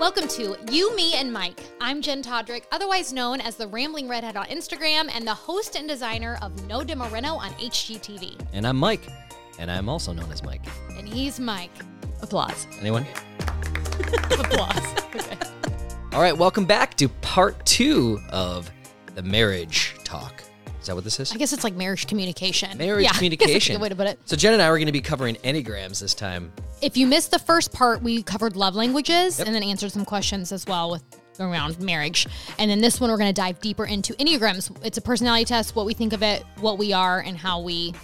Welcome to You, Me, and Mike. I'm Jenn Todryk, otherwise known as the Rambling Redhead on Instagram and the host and designer of No Demo Reno on HGTV. And I'm Mike, and I'm also known as Mike. And he's Mike. Applause. Anyone? Applause. Okay. All right, welcome back to part two of the marriage talk. Is that what this is? I guess it's like marriage communication. Marriage Yeah, I guess that's a communication. good way to put it. So Jenn and I are going to be covering enneagrams this time. If you missed the first part, we covered love languages Yep. and then answered some questions as well with around marriage. And then this one, we're going to dive deeper into Enneagrams. It's a personality test, what we think of it, what we are, and how we,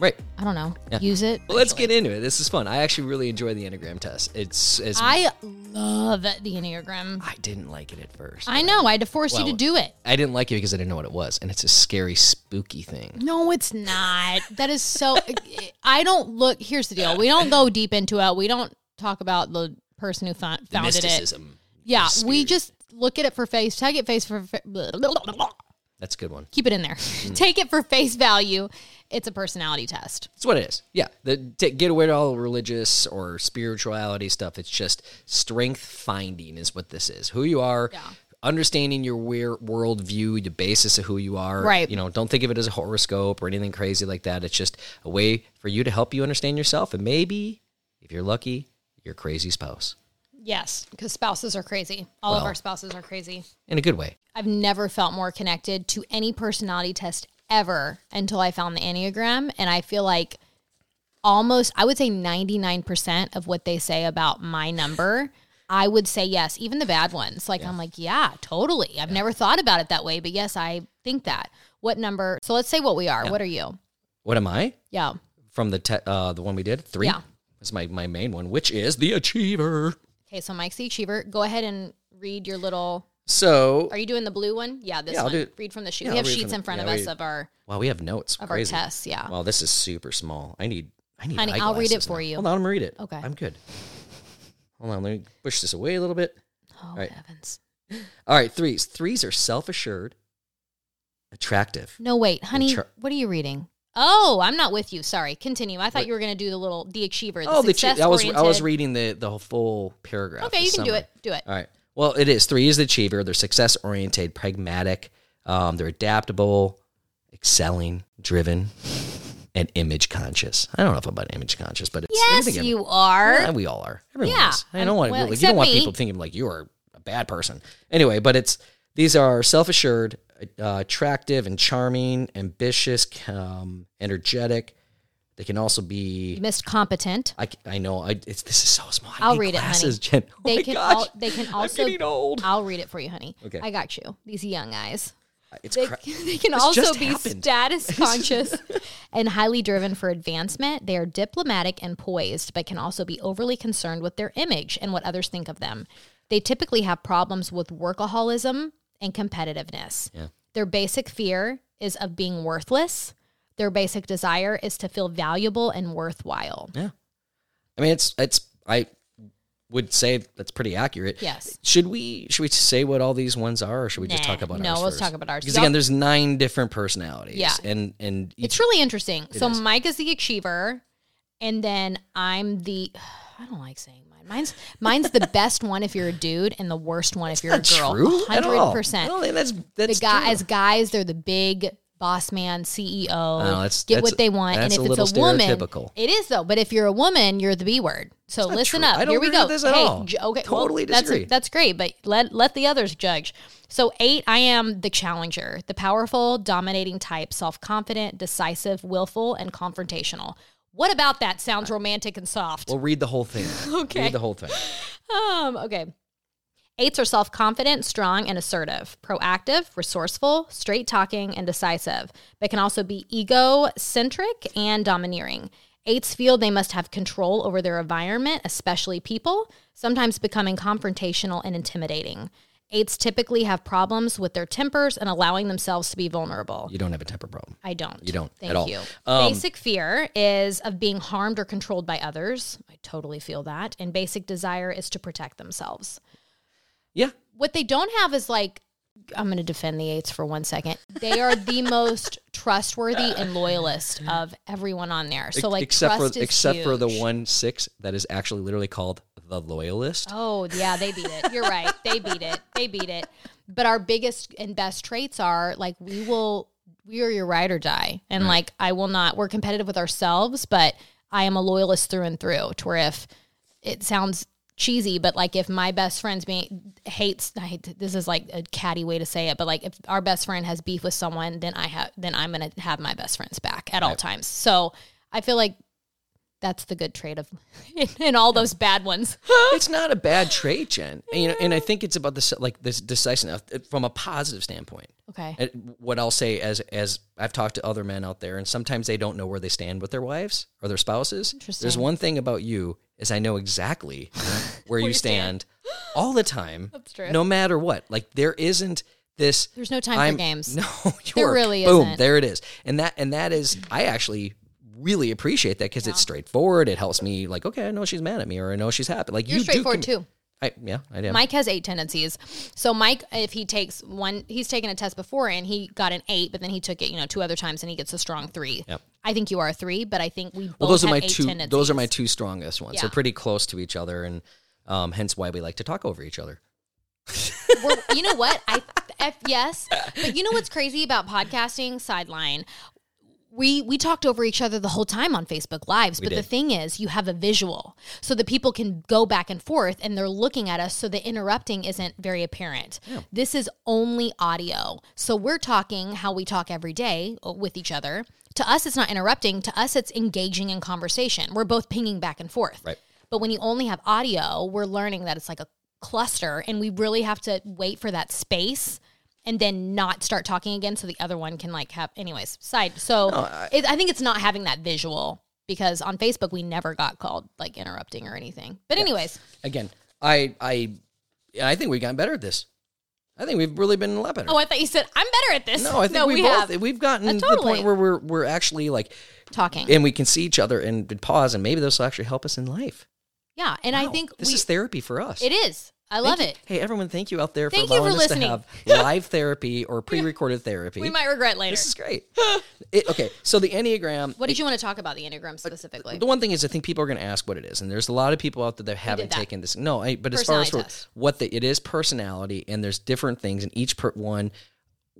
Right. I don't know, Yeah. use it. Well, let's get into it. This is fun. I actually really enjoy the enneagram test. It's as I love the Enneagram. I didn't like it at first. I know. I had to force you to do it. I didn't like it because I didn't know what it was, and it's a scary, spooky thing. No, it's not. That is so. I don't look. Here's the deal. We don't go deep into it. We don't talk about the person who fo- The founded it. mysticism. Yeah, we just look at it for face. Tag it face for. fa- That's a good one. Keep it in there. Mm. Take it for face value. It's a personality test. That's what it is. Yeah. The, t- get away to all religious or spirituality stuff. It's just strength finding is what this is. Who you are, Yeah. understanding your weir- worldview, the basis of who you are. Right. You know, don't think of it as a horoscope or anything crazy like that. It's just a way for you to help you understand yourself and maybe, if you're lucky, your crazy spouse Yes, because spouses are crazy. All of our spouses are crazy. in a good way. I've never felt more connected to any personality test ever until I found the Enneagram. And I feel like almost, I would say 99% of what they say about my number, I would say yes, even the bad ones. Like, I'm like, yeah, totally. I've never thought about it that way, but yes, I think that. What number? So let's say what we are. What are you? What am I? Yeah. From the te- uh, the one we did? Three? Yeah. That's my, my main one, which is the achiever. Okay, so Mike's the achiever. Go ahead and read your little. So, Are you doing the blue one? Yeah, this Yeah, one. do. Read from the sheet. Yeah, we have sheets in front yeah, of us of our wow, we have notes. of Crazy. our tests. Yeah. Wow, this is super small. I need I need Honey, I'll read it for now. you. Hold on, I'm gonna read it. Okay. I'm good. Hold on, let me push this away a little bit. oh right. heavens. All right, threes. Threes are self-assured, attractive. No, wait, honey. what are you reading? Oh, I'm not with you. Sorry. Continue. I thought you were going to do the little the achiever. The oh, the chi- I was I was success-oriented- reading the the whole full paragraph. Okay, you can do it. Do it. All right. Well, it is. Three is the achiever. They're success oriented, pragmatic. Um, they're adaptable, excelling, driven, and image conscious. I don't know if I'm about image conscious, but it's I Yes, think you are. Yeah, we all are. Everyone Yeah. is. I don't want Well, like, you except don't want me. people thinking like you are a bad person. Anyway, but it's these are self assured, uh, attractive, and charming, ambitious, um, energetic. They can also You be. missed competent. I, I know. I it's this is so small. I I'll need read it, honey. Jenn. Oh They can gosh. al- they can also I'm old. I'll read it for you, honey. Okay. I got you. These young eyes. It's They, cra- they can This also be happened. status conscious and highly driven for advancement. They are diplomatic and poised, but can also be overly concerned with their image and what others think of them. They typically have problems with workaholism and competitiveness. Yeah. Their basic fear is of being worthless. Their basic desire is to feel valuable and worthwhile. Yeah. I mean, it's it's I would say that's pretty accurate. Yes. Should we should we say what all these ones are, or should we just talk about No, ours let's first? talk about ours. Because Y'all- again, there's nine different personalities. Yeah. and and each, It's really interesting. so is. Mike is the achiever, and then I'm the. I don't like saying mine. Mine's mine's the best one if you're a dude, and the worst one if you're a girl. true. Hundred percent. that's The that's guy true. as guys, they're the big boss man, CEO. No, that's- get that's- what they want, and if a it's a woman, it is though. But if you're a woman, you're the B word. So listen true. up. I don't Here we go. this at hey, j- okay, well, Totally that's disagree. that's great, but let let the others judge. So eight, I am the challenger, the powerful, dominating type, self confident, decisive, willful, and confrontational. What about that sounds romantic and soft? We'll read the whole thing. Okay. Read the whole thing. Um, okay. Eights are self confident, strong, and assertive, proactive, resourceful, straight talking, and decisive, but can also be egocentric and domineering. Eights feel they must have control over their environment, especially people, sometimes becoming confrontational and intimidating. Eights typically have problems with their tempers and allowing themselves to be vulnerable. You don't have a temper problem. I don't. You don't Thank at all. you. Um, basic fear is of being harmed or controlled by others. I totally feel that. And basic desire is to protect themselves. Yeah. What they don't have is like I'm going to defend the eights for one second. They are the most trustworthy and loyalist of everyone on there. So like except trust for is except for the one six that is actually literally called the loyalist. Oh, yeah, they beat it. You're right. They beat it. They beat it. But our biggest and best traits are like we will we are your ride or die. And like I will not we're competitive with ourselves, but I am a loyalist through and through. To where if it sounds cheesy, but like if my best friend's being hates I hate this is like a catty way to say it, but like if our best friend has beef with someone, then I have then I'm gonna have my best friend's back at all times. So I feel like that's the good trait of in all those bad ones. it's not a bad trait, Jenn. And, you know, and I think it's about this like this decisiveness uh, from a positive standpoint. Okay. And what I'll say as as I've talked to other men out there, and sometimes they don't know where they stand with their wives or their spouses. Interesting. There's one thing about you is I know exactly where, you you stand. stand, all the time. That's true. No matter what, like there isn't this. There's no time for I'm- games. No, There really boom. isn't. Boom, There it is, and that and that is I actually really appreciate that because it's straightforward. It helps me like okay, I know she's mad at me or I know she's happy. Like You're you do straightforward commu- too. I yeah, I am. Mike has eight tendencies. So Mike, if he takes one, he's taken a test before and he got an eight, but then he took it, you know, two other times and he gets a strong three. Yep. I think you are a three, but I think we both Well, those are my two. tendencies. Those are my two strongest ones. Yeah. They're pretty close to each other, and um, hence why we like to talk over each other. We're- you know what? I, I yes, but you know what's crazy about podcasting? Sideline. We we talked over each other the whole time on Facebook Lives, but the thing is, you have a visual, so that people can go back and forth, and they're looking at us, so the interrupting isn't very apparent. This is only audio, so we're talking how we talk every day uh, with each other. To us, it's not interrupting. To us, it's engaging in conversation. We're both pinging back and forth. Right. But when you only have audio, we're learning that it's like a cluster and we really have to wait for that space and then not start talking again so the other one can like have anyways side so I- it, I think it's not having that visual because on facebook we never got called like interrupting or anything but anyways Again, I I I think we've gotten better at this. I think we've really been a lot better. oh i thought you said i'm better at this no, I think we, we both have we've gotten Uh, to the point where we're we're actually like, talking and we can see each other and pause, and maybe this will actually help us in life. yeah and i think this we, is therapy for us. it is i love it Hey, everyone, thank you out there Thank for you for allowing us listening. to have live therapy or pre-recorded therapy. we might regret later This is great. It- okay, so the Enneagram. what did you want to talk about the enneagram specifically The one thing is, I think people are going to ask what it is, and there's a lot of people out there that haven't that. taken this. No, I, but as far as Personality for test. what the, it is, personality, and there's different things, and each per, one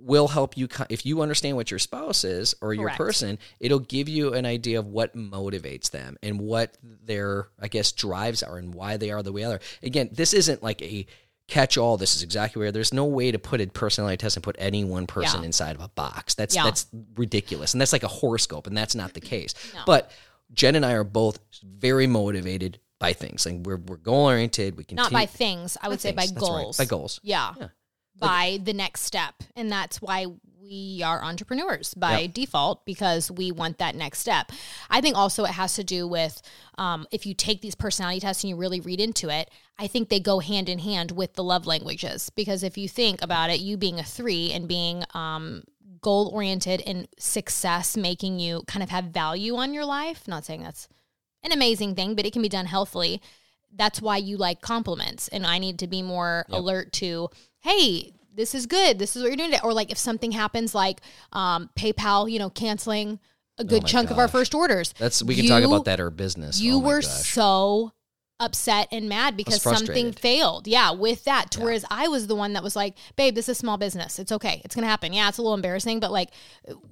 will help you. If you understand what your spouse is or your person, it'll give you an idea of what motivates them and what their, I guess, drives are and why they are the way they are. Again, this isn't like a catch all. This is exactly where. There's no way to put a personality test and put any one person Yeah. inside of a box. That's Yeah. that's ridiculous, and that's like a horoscope, and that's not the case. But Jenn and I are both very motivated by things. Like we're we're goal oriented. We can not by things i would say by things, that's right, goals by goals. Yeah. Yeah. By the next step. And that's why we are entrepreneurs by default because we want that next step. I think also it has to do with um, if you take these personality tests and you really read into it, I think they go hand in hand with the love languages. Because if you think about it, you being a three and being um, goal oriented and success making you kind of have value on your life, not saying that's an amazing thing, but it can be done healthily. That's why you like compliments. And I need to be more alert to, hey, this is good. This is what you're doing. today. Or like if something happens, like um, PayPal, you know, canceling a good my chunk of our first orders. That's we can talk about that or business. You Oh were gosh. so upset and mad because something failed. Yeah, with that. To Whereas I was the one that was like, babe, this is small business. It's okay. It's going to happen. Yeah, it's a little embarrassing, but like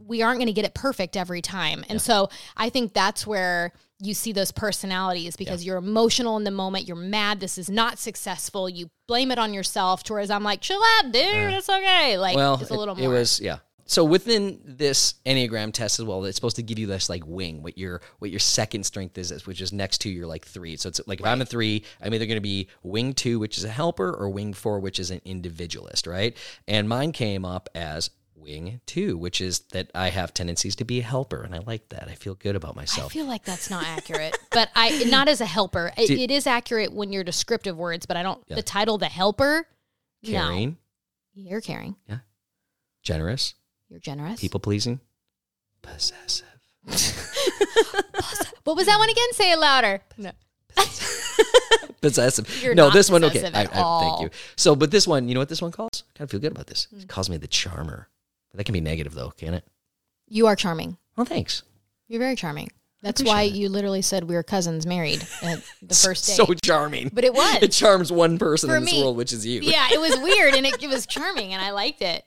we aren't going to get it perfect every time. And so I think that's where you see those personalities because you're emotional in the moment. You're mad. This is not successful. You blame it on yourself. To whereas I'm like, chill out, dude. It's okay. Like, well, it's a little it, more. It was yeah. So within this enneagram test as well, it's supposed to give you this like wing, what your what your second strength is, which is next to your like three. So it's like if I'm a three, I'm either going to be wing two, which is a helper, or wing four, which is an individualist, right? And mine came up as wing two, which is that I have tendencies to be a helper, and I like that. I feel good about myself. I feel like that's not accurate, but I not as a helper. It, it is accurate when you're descriptive words, but I don't. The title, the helper, Caring, no, you're caring. Yeah, generous, You're generous. people pleasing, possessive. What was that one again? Say it louder. No. possessive. You're no, this one. Okay, I, I- thank you. So, but this one, you know what this one calls? I kind of feel good about this. It hmm. calls me the charmer. That can be negative though, can it? You are charming. Well, thanks. You're very charming. That's why it. you literally said we were cousins married at the first day. So charming. but it was. it charms one person For in this me. world, which is you. yeah, it was weird and it, it was charming and I liked it.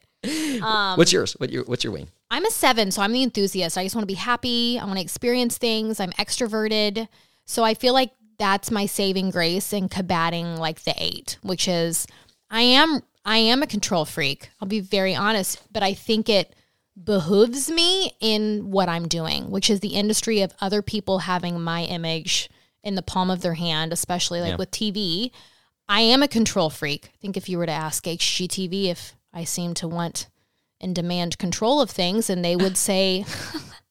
Um, What's yours? What your what's your wing? I'm a seven, so I'm the enthusiast. I just want to be happy. I want to experience things. I'm extroverted. So I feel like that's my saving grace in combating like the eight, which is I am I am a control freak. I'll be very honest, but I think it behooves me in what I'm doing, which is the industry of other people having my image in the palm of their hand, especially like Yeah. with TV. I am a control freak. I think if you were to ask HGTV if I seem to want and demand control of things, and they would say,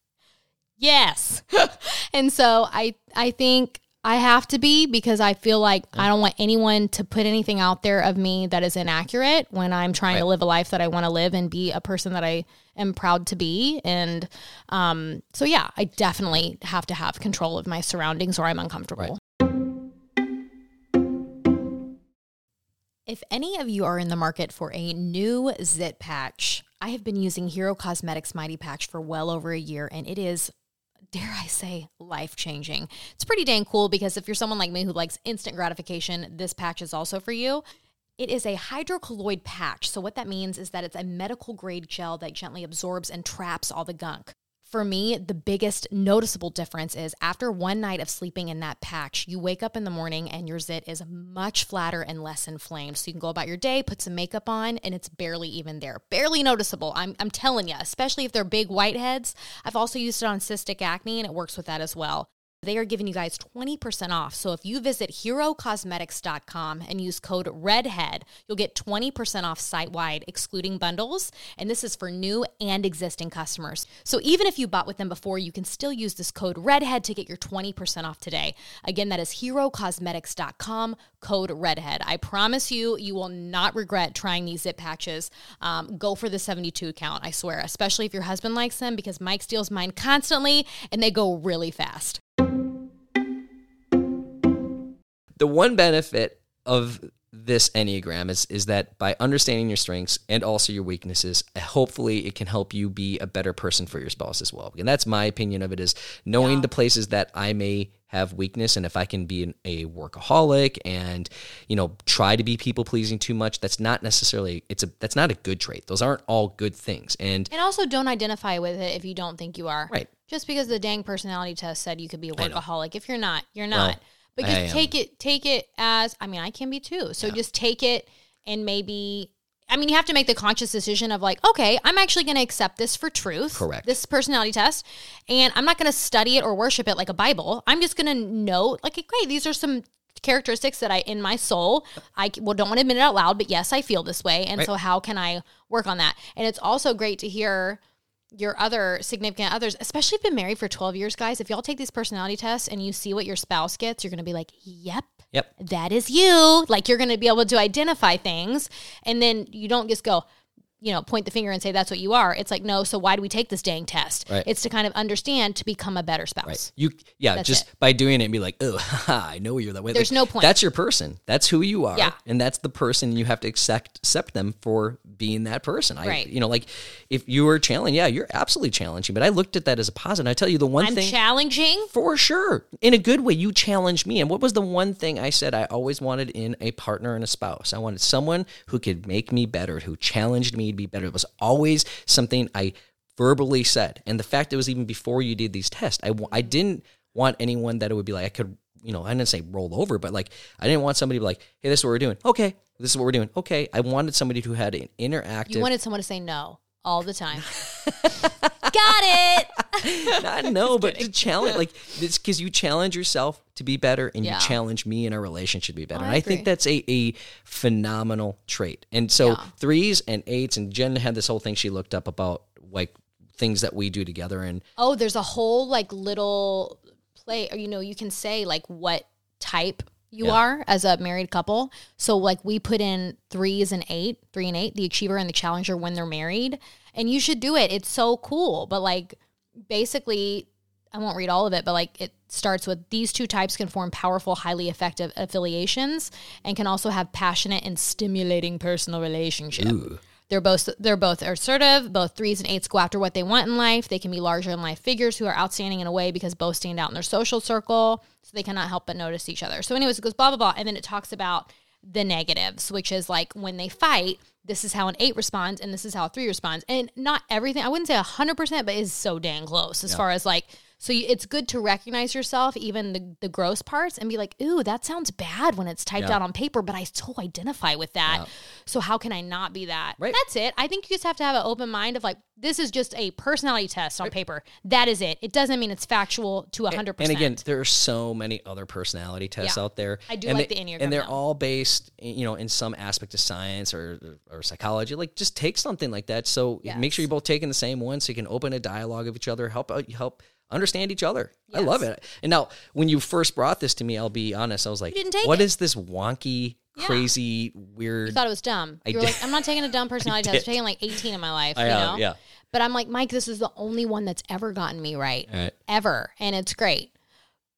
yes. and so I, I think I have to be because I feel like I don't want anyone to put anything out there of me that is inaccurate when I'm trying to live a life that I want to live and be a person that I am proud to be. And um, so, yeah, I definitely have to have control of my surroundings or I'm uncomfortable. If any of you are in the market for a new zit patch, I have been using Hero Cosmetics Mighty Patch for well over a year and it is dare I say, life changing. It's pretty dang cool because if you're someone like me who likes instant gratification, this patch is also for you. It is a hydrocolloid patch. So, what that means is that it's a medical grade gel that gently absorbs and traps all the gunk. For me, the biggest noticeable difference is after one night of sleeping in that patch, you wake up in the morning and your zit is much flatter and less inflamed. So you can go about your day, put some makeup on, and it's barely even there. Barely noticeable. I'm, I'm telling you, especially if they're big whiteheads. I've also used it on cystic acne and it works with that as well. They are giving you guys 20% off. So if you visit herocosmetics.com and use code REDHEAD, you'll get 20% off site wide, excluding bundles. And this is for new and existing customers. So even if you bought with them before, you can still use this code REDHEAD to get your 20% off today. Again, that is herocosmetics.com, code REDHEAD. I promise you, you will not regret trying these zip patches. Um, go for the 72 count, I swear, especially if your husband likes them because Mike steals mine constantly and they go really fast. The one benefit of this enneagram is is that by understanding your strengths and also your weaknesses uh, hopefully it can help you be a better person for your spouse as well and that's my opinion of it is knowing Yeah. the places that i may have weakness and if i can be an, a workaholic and you know try to be people pleasing too much that's not necessarily it's a that's not a good trait those aren't all good things and And also don't identify with it if you don't think you are. Right. Just because the dang personality test said you could be a workaholic. If you're not, you're not. Well, but just take it take it as I mean, I can be too. So just take it and maybe I mean, you have to make the conscious decision of like, okay, I'm actually going to accept this for truth. Correct. This personality test. And I'm not going to study it or worship it like a Bible. I'm just going to know, like, okay, these are some characteristics that I, in my soul, I well, don't want to admit it out loud, but yes, I feel this way. And Right. so how can I work on that? And it's also great to hear your other significant others, especially if you've been married for 12 years, guys, if y'all take these personality tests and you see what your spouse gets, you're going to be like, yep, yep that is you. Like you're going to be able to identify things. And then you don't just go, you know, point the finger and say that's what you are. It's like, no, so why do we take this dang test? Right. It's to kind of understand to become a better spouse. Right. You yeah, That's just it. by doing it and be like, oh, haha, I know you're that way. There's Like, no point. That's your person. That's who you are. Yeah. And that's the person you have to accept accept them for being that person. I Right. you know, like if you were challenging, yeah, you're absolutely challenging. But I looked at that as a positive. I tell you the one I'm thing challenging. for sure. In a good way, you challenged me. And what was the one thing I said I always wanted in a partner and a spouse? I wanted someone who could make me better, who challenged me to be better. It was always something I verbally said. And the fact it was even before you did these tests, I, I didn't want anyone that it would be like, I could, you know, I didn't say roll over, but like, I didn't want somebody to be like, hey, this is what we're doing. Okay. This is what we're doing. Okay. I wanted somebody who had an interactive. You wanted someone to say no all the time. Got it. I know, but to challenge, like, it's because you challenge yourself to be better and Yeah. you challenge me in our relationship to be better. Oh, and I I think that's a, a phenomenal trait. And so Yeah. threes and eights, and Jenn had this whole thing she looked up about like things that we do together. And Oh, there's a whole like little play, or you know, you can say like what type you Yeah. are as a married couple. So like we put in threes and eight, three and eight, the achiever and the challenger when they're married, and you should do it. It's so cool. But like basically, I won't read all of it, but like it starts with these two types can form powerful, highly effective affiliations and can also have passionate and stimulating personal relationship. They're both they're both assertive. Both threes and eights go after what they want in life. They can be larger in life figures who are outstanding in a way because both stand out in their social circle, so they cannot help but notice each other. So, anyways, it goes blah blah blah, and then it talks about the negatives, which is like when they fight, this is how an eight responds, and this is how a three responds, and not everything. I wouldn't say hundred percent, but is so dang close as far as like so you, it's good to recognize yourself, even the, the gross parts, and be like, ooh, that sounds bad when it's typed Yeah. out on paper, but I so identify with that. So how can I not be that? Right. That's it. I think you just have to have an open mind of like, this is just a personality test on paper. That is it. It doesn't mean it's factual to 100%. And again, there are so many other personality tests Yeah. out there. I do and like they- the Enneagram and they're now. all based, you know, in some aspect of science or or psychology. Like, just take something like that. So make sure you're both taking the same one, so you can open a dialogue of each other, help out, help understand each other. I love it. And now, when you first brought this to me, I'll be honest, I was like, "What it. is this wonky, Yeah. crazy, you weird?" thought it was dumb. You were did. like, I'm not taking a dumb personality test. I'm taking like 18 in my life. I you know? yeah. But I'm like, Mike, this is the only one that's ever gotten me right. Right. Ever. And it's great.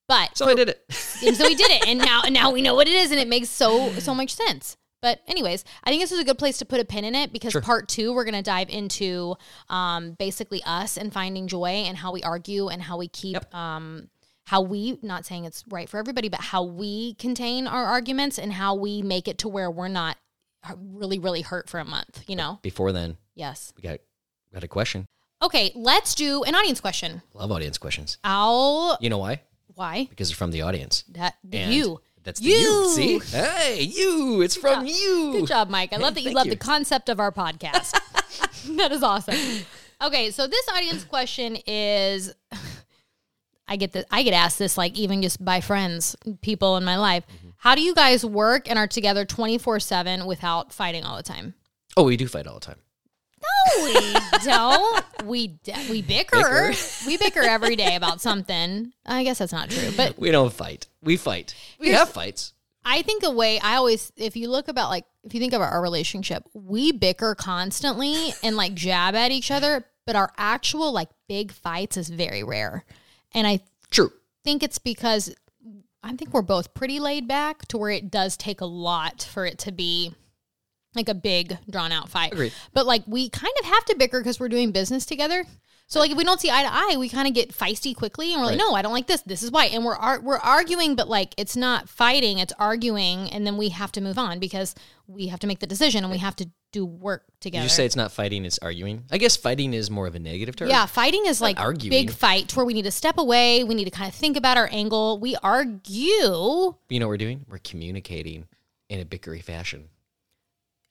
But So I did it. and so we did it and now and now we know what it is and it makes so so much sense but anyways i think this is a good place to put a pin in it because part two we're going to dive into um, basically us and finding joy and how we argue and how we keep um, how we not saying it's right for everybody but how we contain our arguments and how we make it to where we're not really really hurt for a month you know Before then, yes we got got a question. okay let's do an audience question Love audience questions. i'll You know why? why Because they're from the audience. that And you That's the you. You. See? Hey, you. It's from you. Good job, Mike. I love that you love you. the concept of our podcast. that is awesome. Okay, so this audience question is I get the I get asked this like even just by friends, people in my life. Mm-hmm. How do you guys work and are together 24/7 without fighting all the time? Oh, we do fight all the time. No, we don't. We d- we bicker. Bicker. we bicker every day about something. I guess that's not true, but We don't fight. We fight. We have fights. I think a way I always, if you look about like, if you think about our relationship, we bicker constantly and like jab at each other, but our actual like big fights is very rare. And I True. think it's because I think we're both pretty laid back to where it does take a lot for it to be like a big drawn out fight. Agreed. But like we kind of have to bicker because we're doing business together. So like if we don't see eye to eye, we kind of get feisty quickly, and we're like, Right. "No, I don't like this. This is why." And we're ar- we're arguing, but like it's not fighting; it's arguing, and then we have to move on because we have to make the decision and we have to do work Did together. you say it's not fighting, it's arguing? I guess fighting is more of a negative term. Yeah, fighting is like arguing. big fight where we need to step away. We need to kind of think about our angle. We argue. You know what we're doing? We're communicating in a bickery fashion.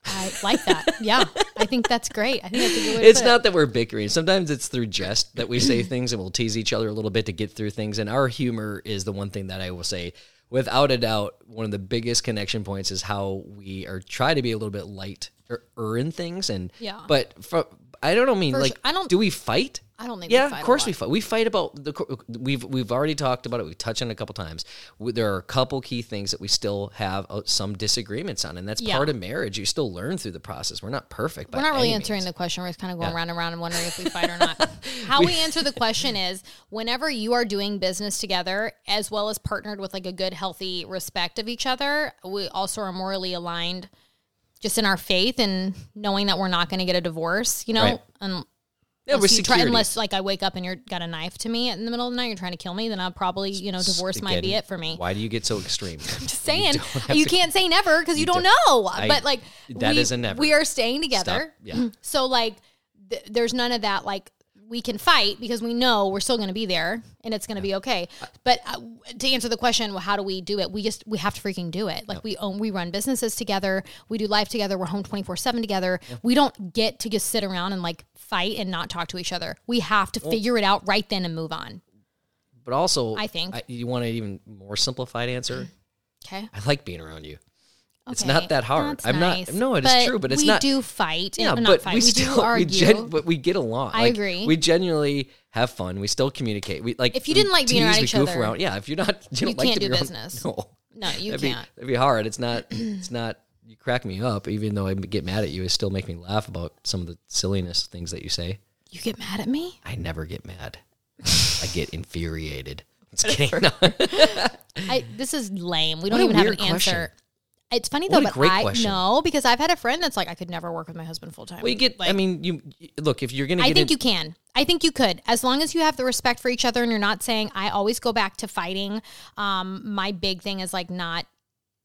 I like that. Yeah, I think that's great. I think that's a good way. It's to put it. not that we're bickering. Sometimes it's through jest that we say things and we'll tease each other a little bit to get through things. And our humor is the one thing that I will say, without a doubt, one of the biggest connection points is how we are try to be a little bit light or, in things. And Yeah. but for, I don't mean For like sure. I don't- do we fight? I don't think we Yeah, of course we fight. We fight about the. We've we've already talked about it. We've touched on it a couple times. We- There are a couple key things that we still have uh, some disagreements on, and that's Yeah. part of marriage. You still learn through the process. We're not perfect. We're not really answering the question. We're just kind of going round and round and wondering if we fight or not. How we answer the question is whenever you are doing business together, as well as partnered with like a good, healthy respect of each other, we also are morally aligned just in our faith and knowing that we're not going to get a divorce, you know? Right. Un- Yeah, unless, you try, unless like I wake up and you're got a knife to me in the middle of the night, you're trying to kill me, then I'll probably, you know, divorce might be it for me. Why do you get so extreme? I'm Just saying, you, to- can't say never because you, don't don't- know. I- but like that we, is a never. We are staying together. Stop. Yeah. So like, th- there's none of that. Like we can fight because we know we're still going to be there and it's going to be okay. But uh, to answer the question, well, how do we do it? We just we have to freaking do it. Like we own, we run businesses together. We do life together. We're home twenty four seven together. We don't get to just sit around and like fight and not talk to each other. We have to figure it out right then and move on. But also, I think. you want an even more simplified answer. Okay. I like being around you. It's not that hard. that's I'm nice. not. No, it is true, but it's we not. do fight. yeah, and, but fight. we, We, still do we, argue. gen, but we get along. I Like, agree. We genuinely have fun. We still communicate. We like If you didn't like being tease, around we each other, around. Yeah, if you're not, you, don't you like can't to be do around- business. No, no, you that'd be, can't. that'd be hard. It's not. It's not. You crack me up, even though I get mad at you. It still make me laugh about some of the silliness things that you say. You get mad at me? I never get mad. I get infuriated. Just kidding. No. I, this is lame. We don't even have an question. answer. It's funny though, but I question. know because I've had a friend that's like, I could never work with my husband full time. Well, you get. I mean, you look if you're gonna. I think in- you can. I think you could, as long as you have the respect for each other and you're not saying. I always go back to fighting. Um, my big thing is like not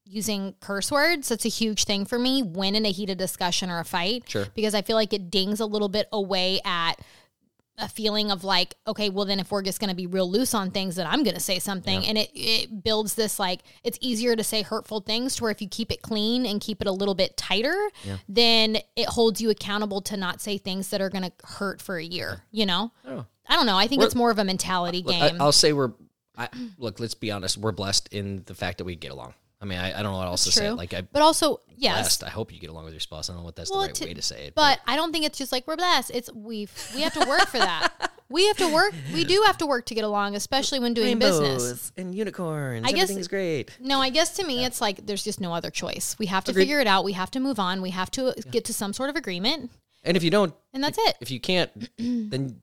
using curse words. That's a huge thing for me when in a heated discussion or a fight. Sure. Because I feel like it dings a little bit away at a feeling of like, okay, well then if we're just going to be real loose on things, then I'm going to say something, and it it builds this like it's easier to say hurtful things to where if you keep it clean and keep it a little bit tighter, then it holds you accountable to not say things that are going to hurt for a year. You know, Oh. I don't know. I think We're- it's more of a mentality game. I'll say we're. I, look, let's be honest. We're blessed in the fact that we get along. I mean, I, I don't know what else to say. Like I. but also, yes. Blessed. I hope you get along with your spouse. I don't know what that's Well, the right to- way to say it. But I don't think it's just like we're blessed. It's we we have to work for that. We have to work. We do have to work to get along, especially when doing business. and unicorns. I guess- Everything's great. No, I guess to me, it's like there's just no other choice. We have to Agreed. figure it out. We have to move on. We have to get to some sort of agreement, And if you don't, and that's it. if you can't, then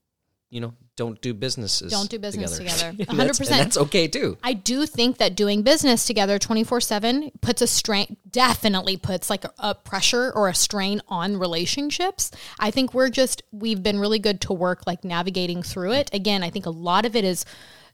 you know, don't do businesses. Don't do business together. 100%. that's- that's okay too. I do think that doing business together 24 7 puts a strain, definitely puts like a, a pressure or a strain on relationships. I think we're just, we've been really good to work like navigating through it. Again, I think a lot of it is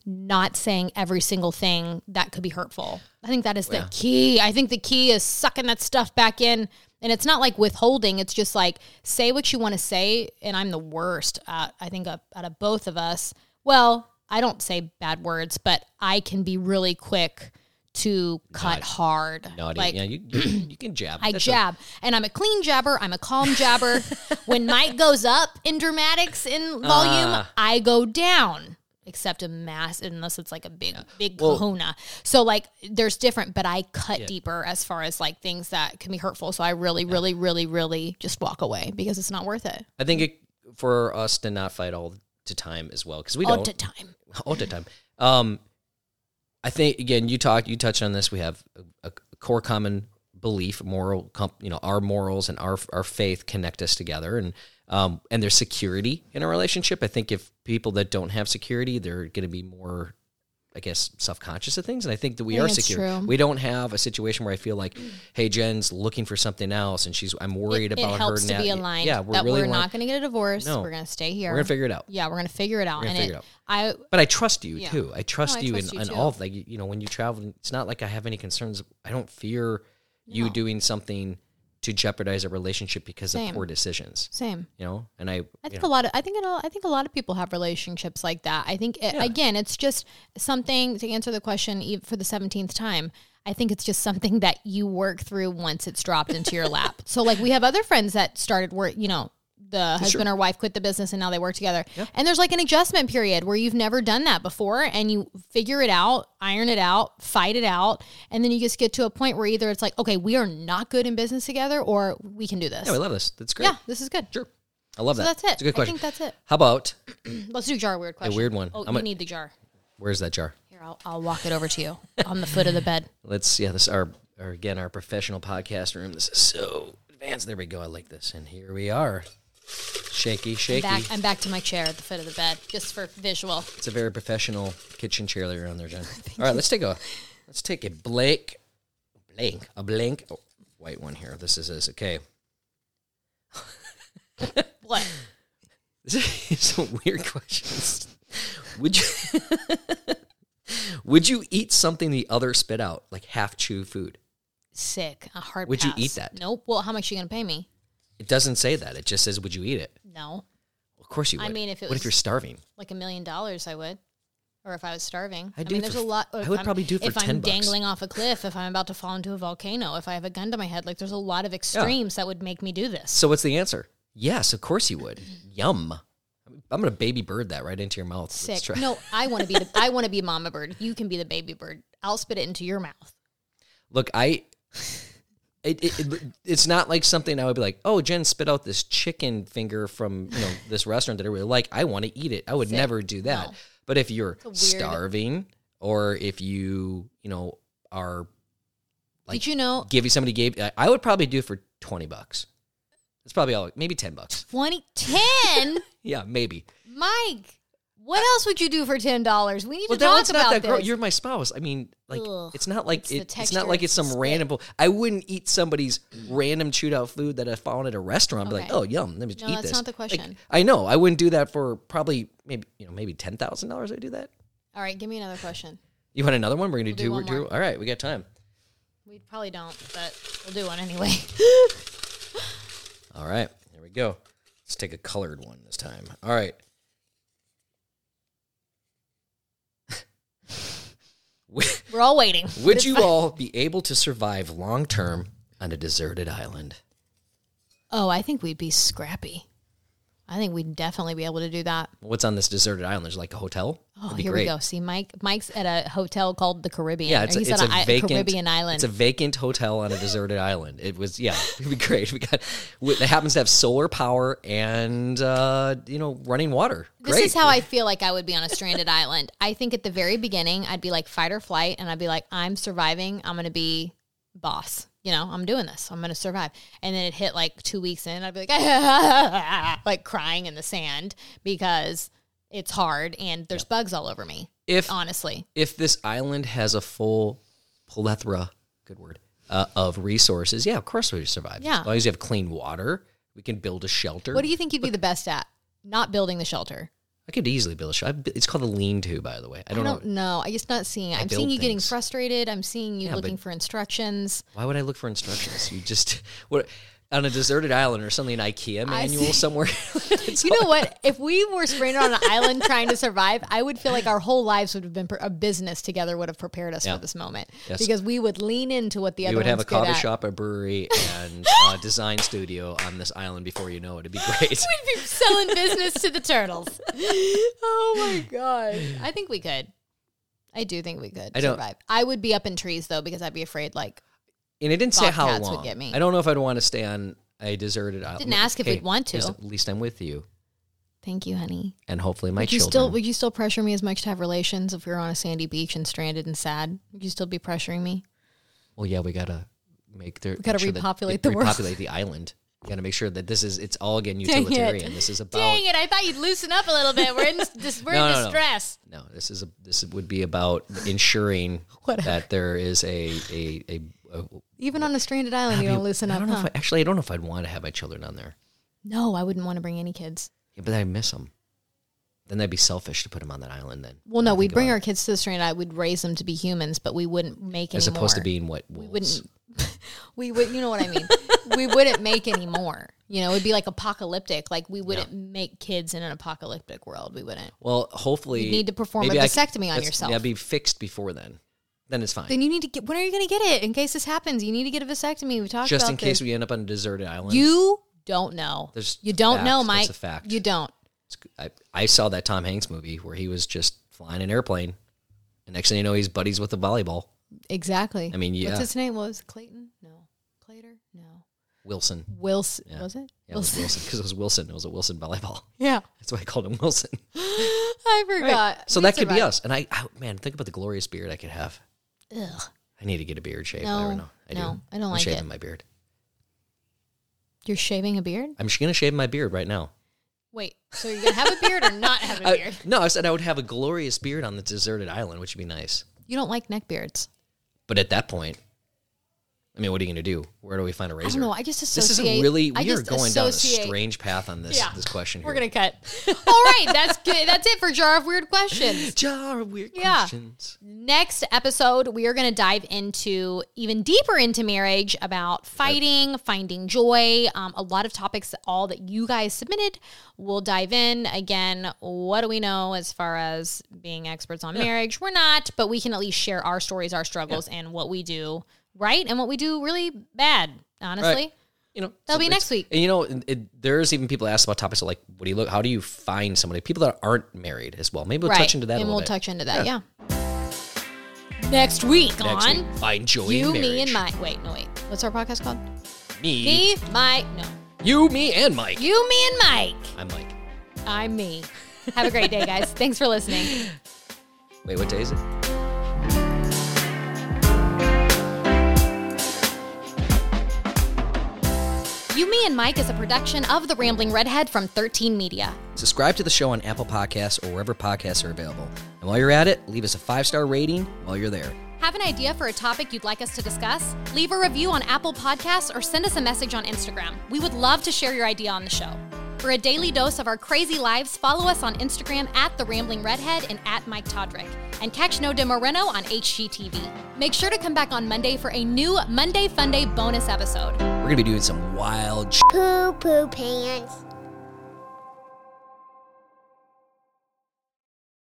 not saying every single thing that could be hurtful. I think that is the key. I think the key is sucking that stuff back in. And it's not like withholding. It's just like say what you want to say. And I'm the worst. At, I think out of both of us. Well, I don't say bad words, but I can be really quick to cut hard. Naughty. Like yeah, you, you you can jab. I That's a- jab, and I'm a clean jabber. I'm a calm jabber. when Mike goes up in dramatics in volume, Ah. I go down. Except a mass, unless it's like a big, big Well- kahuna. So like, there's different, but I cut deeper as far as like things that can be hurtful. So I really, really, really, really just walk away because it's not worth it I think it, for us to not fight all the time as well, because we all don't the time. all the time. Um, I think again, you talked, you touched on this. We have a, a core common belief, moral, comp, you know, our morals and our our faith connect us together, and um, and there's security in a relationship. I think if people that don't have security, they're going to be more, I guess, self conscious of things. And I think that we I are secure. true. We don't have a situation where I feel like, hey, Jenn's looking for something else, and she's I'm worried It, it about helps her. to be aligned. Yeah, we that really we're not going to get a divorce. No. We're going to stay here. We're gonna figure it out. yeah, we're going to figure it out. and figure it, it out. I But I trust you Yeah. too. I trust I you trust in, you in all of like you know when you travel. It's not like I have any concerns. I don't fear you doing something to jeopardize a relationship because Same. of poor decisions. same. You know, and I, I think know, a lot of I think it, I think a lot of people have relationships like that. I think it, Yeah. again, it's just something to answer the question for the seventeenth time. I think it's just something that you work through once it's dropped into your lap. So like we have other friends that started work, you know, the husband or wife quit the business and now they work together. And there's like an adjustment period where you've never done that before and you figure it out, iron it out, fight it out, and then you just get to a point where either it's like, okay, we are not good in business together or we can do this. yeah, we love this. That's great. Yeah, this is good. Sure, I love that. So that. that's it. It's a good question. I think that's it. How about Let's do jar weird question. A weird one. Oh, I'm you a- need the jar. where's that jar? Here, I'll, I'll walk it over to you on the foot of the bed. Let's yeah, this is our, our again our professional podcast room. This is so advanced. There we go. I like this. And here we are. Shaky, shaky. Back, I'm back to my chair at the foot of the bed, just for visual. It's a very professional kitchen chair that you're on there, Jenn. All right, let's take a let's take a blank blank a blank oh, white one here. This is this okay. What? These are some weird questions. Would you would you eat something the other spit out, like half chew food? Sick. A hard. Would you eat that? Nope. Well, how much are you gonna pay me? It doesn't say that. It just says, "Would you eat it?" No, Of course you would. I mean, if it what if you're starving? like a million dollars, I would. Or if I was starving, I'd I do mean, there's for a lot. I would I'm- probably do for if 10 I'm bucks. dangling off a cliff, if I'm about to fall into a volcano, if I have a gun to my head, like there's a lot of extremes that would make me do this. So what's the answer? Yes, of course you would. Yum. I'm gonna baby bird that right into your mouth. Sick. No, I want to be the I want to be mama bird. You can be the baby bird. I'll spit it into your mouth. Look, I. It, it, it- it's not like something I would be like, oh, Jenn spit out this chicken finger from you know this restaurant that I really like. I want to eat it. I would never do that. No. But if you're weird- starving, or if you you know are like Did you know give you somebody gave, I- would probably do it for twenty bucks. That's probably all. Maybe ten bucks. 2010? Yeah, maybe. Mike, What else would you do for ten dollars? We need Well, to that talk one's about not that this. gross. You're my spouse. I mean, like, Ugh. it's not like It's it, it's not like it's some random. I wouldn't eat somebody's random chewed out food that I found at a restaurant. and Be like, Okay. oh, yum. Let me No, eat that's this. not the Like, question. I know. I wouldn't do that for probably maybe you know maybe ten thousand dollars. I'd do that. All right, give me another question. You want another one? We're gonna do do, one do. All right, we got time. We probably don't, but we'll do one anyway. All right, here we go. Let's take a colored one this time. All right. We're all waiting. Would It's you fine. all be able to survive long term on a deserted island? Oh, I think we'd be scrappy. I think we'd definitely be able to do that. What's on this deserted island? There's like a hotel. Oh, here great. we go. See, Mike. Mike's at a hotel called the Caribbean. Yeah, it's a, he's it's at a i- vacant Caribbean island. It's a vacant hotel on a deserted island. It was yeah, it'd be great. We got it happens to have solar power and uh, you know running water. This is how I feel like I would be on a stranded island. I think at the very beginning, I'd be like fight or flight, and I'd be like, I'm surviving. I'm going to be boss. You know, I'm doing this. I'm going to survive. And then it hit like two weeks in, I'd be like, like crying in the sand because it's hard and there's bugs all over me. if Honestly, if this island has a full plethora, good word, uh, of resources, yeah, of course we survive. Yeah. as long as you have clean water, we can build a shelter. what do you think you'd be the best at? Not building the shelter. I could easily build a shelter. It's called a lean-to, by the way. I I don't, don't know. know. I just not seeing. I'm seeing you getting frustrated. I'm seeing you Yeah, looking for instructions. Why would I look for instructions? You just what on a deserted island or something, an IKEA manual somewhere. You know what? If we were stranded on an island trying to survive, I would feel like our whole lives would have been a business together would have prepared us Yeah. for this moment Yes. because we would lean into what the We other would have a coffee at. shop, a brewery, and a design studio on this island before you know it. It'd be great. We'd be selling business to the turtles. oh my god! I think we could. I do think we could I survive. I would be up in trees though because I'd be afraid like And it didn't say how Bobcats would long. get me. I don't know if I'd want to stay on a deserted island. Didn't ask if we'd want to. At least I'm with you, thank you, honey. and hopefully my Would you children. still would you still pressure me as much to have relations if we were on a sandy beach and stranded and sad? Would you still be pressuring me? well, yeah, we gotta make their. We gotta repopulate the world. Repopulate the island. We gotta make sure that this is. It's all again Dang it. utilitarian. This is about. Dang it! I thought you'd loosen up a little bit. We're in this, we're No, in no, no. distress. No, this is a. This would be about ensuring that there is a a a. a Even on a stranded island, you don't loosen I up. don't know huh? if I, actually I don't know if I'd want to have my children on there. no, I wouldn't want to bring any kids. Yeah, but I miss them. Then that'd be selfish to put them on that island. Then Well, no, we'd bring our kids to the stranded island. We'd raise them to be humans, but we wouldn't make as opposed to being what we wouldn't. we would. You know what I mean? we wouldn't make any more. You know, it'd be like apocalyptic. Like we wouldn't make kids in an apocalyptic world. We wouldn't. Well, hopefully You'd need to perform a maybe I vasectomy on yourself. That'd be fixed before then. Then it's fine. Then you need to get. When are you going to get it? In case this happens, you need to get a vasectomy. We talked about. Just in case this. we end up on a deserted island. You don't know. There's you don't fact. know, That's Mike. a fact. You don't. I, I saw that Tom Hanks movie where he was just flying an airplane, and next thing you know, he's buddies with a volleyball. Exactly. I mean, yeah. What's his name? What was it, Clayton? No. Clater? No. Wilson. Wilson. Yeah. Was it? Yeah, it was Wilson because it was Wilson. It was a Wilson volleyball. Yeah. That's why I called him Wilson. I forgot. So We that could be us. And I, I, man, think about the glorious beard I could have. Ugh. I need to get a beard shave. No, I don't know. I no, do. I don't I'm like shaving it. my beard. You're shaving a beard? I'm just gonna shave my beard right now. Wait, so you're going to have a beard or not have a I- beard? no, I said I would have a glorious beard on the deserted island, which would be nice. You don't like neck beards. But at that point, I mean, what are you gonna do? Where do we find a razor? I don't know. I just associate. This is a really we are going down a strange path on this Yeah. this question. We're gonna cut. All right, that's good. That's it for jar of weird questions. jar of weird Yeah. questions. Next episode, we are going to dive into even deeper into marriage about fighting, finding joy, um, a lot of topics, all that you guys submitted. We'll dive in. Again, what do we know as far as being experts on marriage? We're not, but we can at least share our stories, our struggles, and what we do right and what we do really bad, honestly. Right. You know, That'll be next week. And you know, it, there's even people ask about topics like, what do you look? How do you find somebody? People that aren't married as well. Maybe we'll touch into that and a we'll bit. touch into that, yeah. Next week Next on week, find joy You. Me, and Mike. Wait, no, wait. What's our podcast called? me, Me, Mike. No. you, me, and Mike. You, me, and Mike. I'm Mike. I'm me. Have a great day, guys. Thanks for listening. Wait, what day is it? You, Me, and Mike is a production of The Rambling Redhead from 13 Media. Subscribe to the show on Apple Podcasts or wherever podcasts are available. And while you're at it, leave us a five star rating while you're there. Have an idea for a topic you'd like us to discuss? Leave a review on Apple Podcasts or send us a message on Instagram. We would love to share your idea on the show. For a daily dose of our crazy lives, follow us on Instagram at The Rambling Redhead and at Mike Todryk. And catch No Demo Reno on HGTV. Make sure to come back on Monday for a new Monday Fun Day bonus episode. We're going to be doing some wild sh- Poo poo pants.